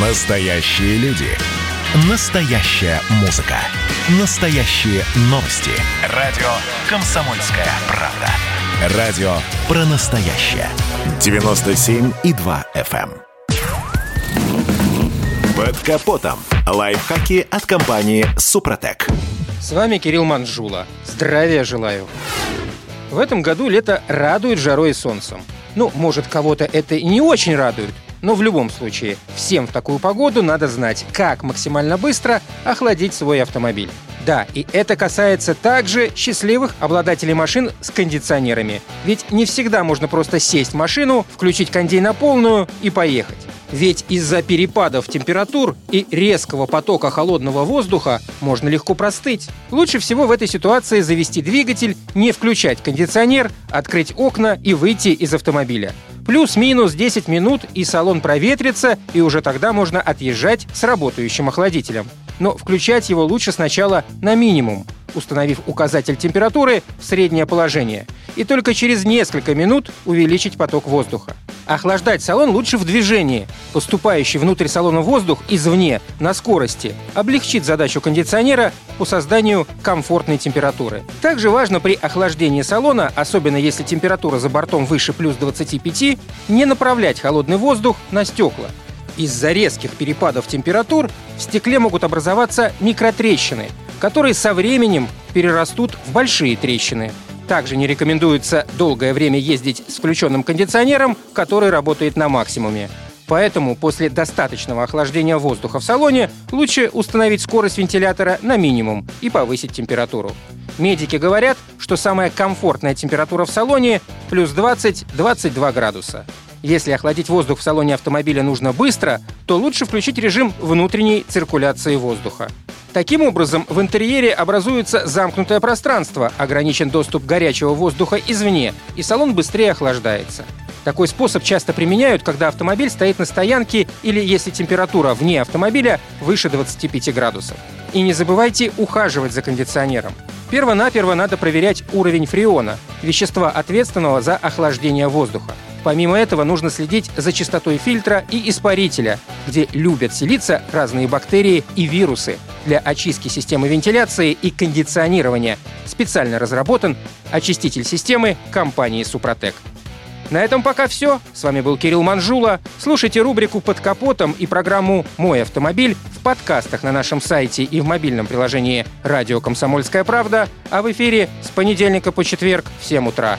Настоящие люди. Настоящая музыка. Настоящие новости. Радио «Комсомольская правда». Радио про настоящее. 97,2 FM. эм. Под капотом. Лайфхаки от компании «Супротек». С вами Кирилл Манжула. Здравия желаю. В этом году лето радует жарой и солнцем. Ну, может, кого-то это и не очень радует, но в любом случае, всем в такую погоду надо знать, как максимально быстро охладить свой автомобиль. Да, и это касается также счастливых обладателей машин с кондиционерами. Ведь не всегда можно просто сесть в машину, включить кондей на полную и поехать. Ведь из-за перепадов температур и резкого потока холодного воздуха можно легко простыть. Лучше всего в этой ситуации завести двигатель, не включать кондиционер, открыть окна и выйти из автомобиля. Плюс-минус 10 минут и салон проветрится, и уже тогда можно отъезжать с работающим охладителем. Но включать его лучше сначала на минимум, установив указатель температуры в среднее положение, и только через несколько минут увеличить поток воздуха. Охлаждать салон лучше в движении. Поступающий внутрь салона воздух извне на скорости облегчит задачу кондиционера по созданию комфортной температуры. Также важно при охлаждении салона, особенно если температура за бортом выше плюс 25, не направлять холодный воздух на стекла. Из-за резких перепадов температур в стекле могут образоваться микротрещины, которые со временем перерастут в большие трещины. Также не рекомендуется долгое время ездить с включенным кондиционером, который работает на максимуме. Поэтому после достаточного охлаждения воздуха в салоне лучше установить скорость вентилятора на минимум и повысить температуру. Медики говорят, что самая комфортная температура в салоне – плюс 20-22 градуса. Если охладить воздух в салоне автомобиля нужно быстро, то лучше включить режим внутренней циркуляции воздуха. Таким образом, в интерьере образуется замкнутое пространство, ограничен доступ горячего воздуха извне, и салон быстрее охлаждается. Такой способ часто применяют, когда автомобиль стоит на стоянке или если температура вне автомобиля выше 25 градусов. И не забывайте ухаживать за кондиционером. Перво-наперво надо проверять уровень фреона, вещества, ответственного за охлаждение воздуха. Помимо этого нужно следить за частотой фильтра и испарителя, где любят селиться разные бактерии и вирусы. Для очистки системы вентиляции и кондиционирования специально разработан очиститель системы компании «Супротек». На этом пока все. С вами был Кирилл Манжула. Слушайте рубрику «Под капотом» и программу «Мой автомобиль» в подкастах на нашем сайте и в мобильном приложении «Радио Комсомольская правда», а в эфире с понедельника по четверг в 7 утра.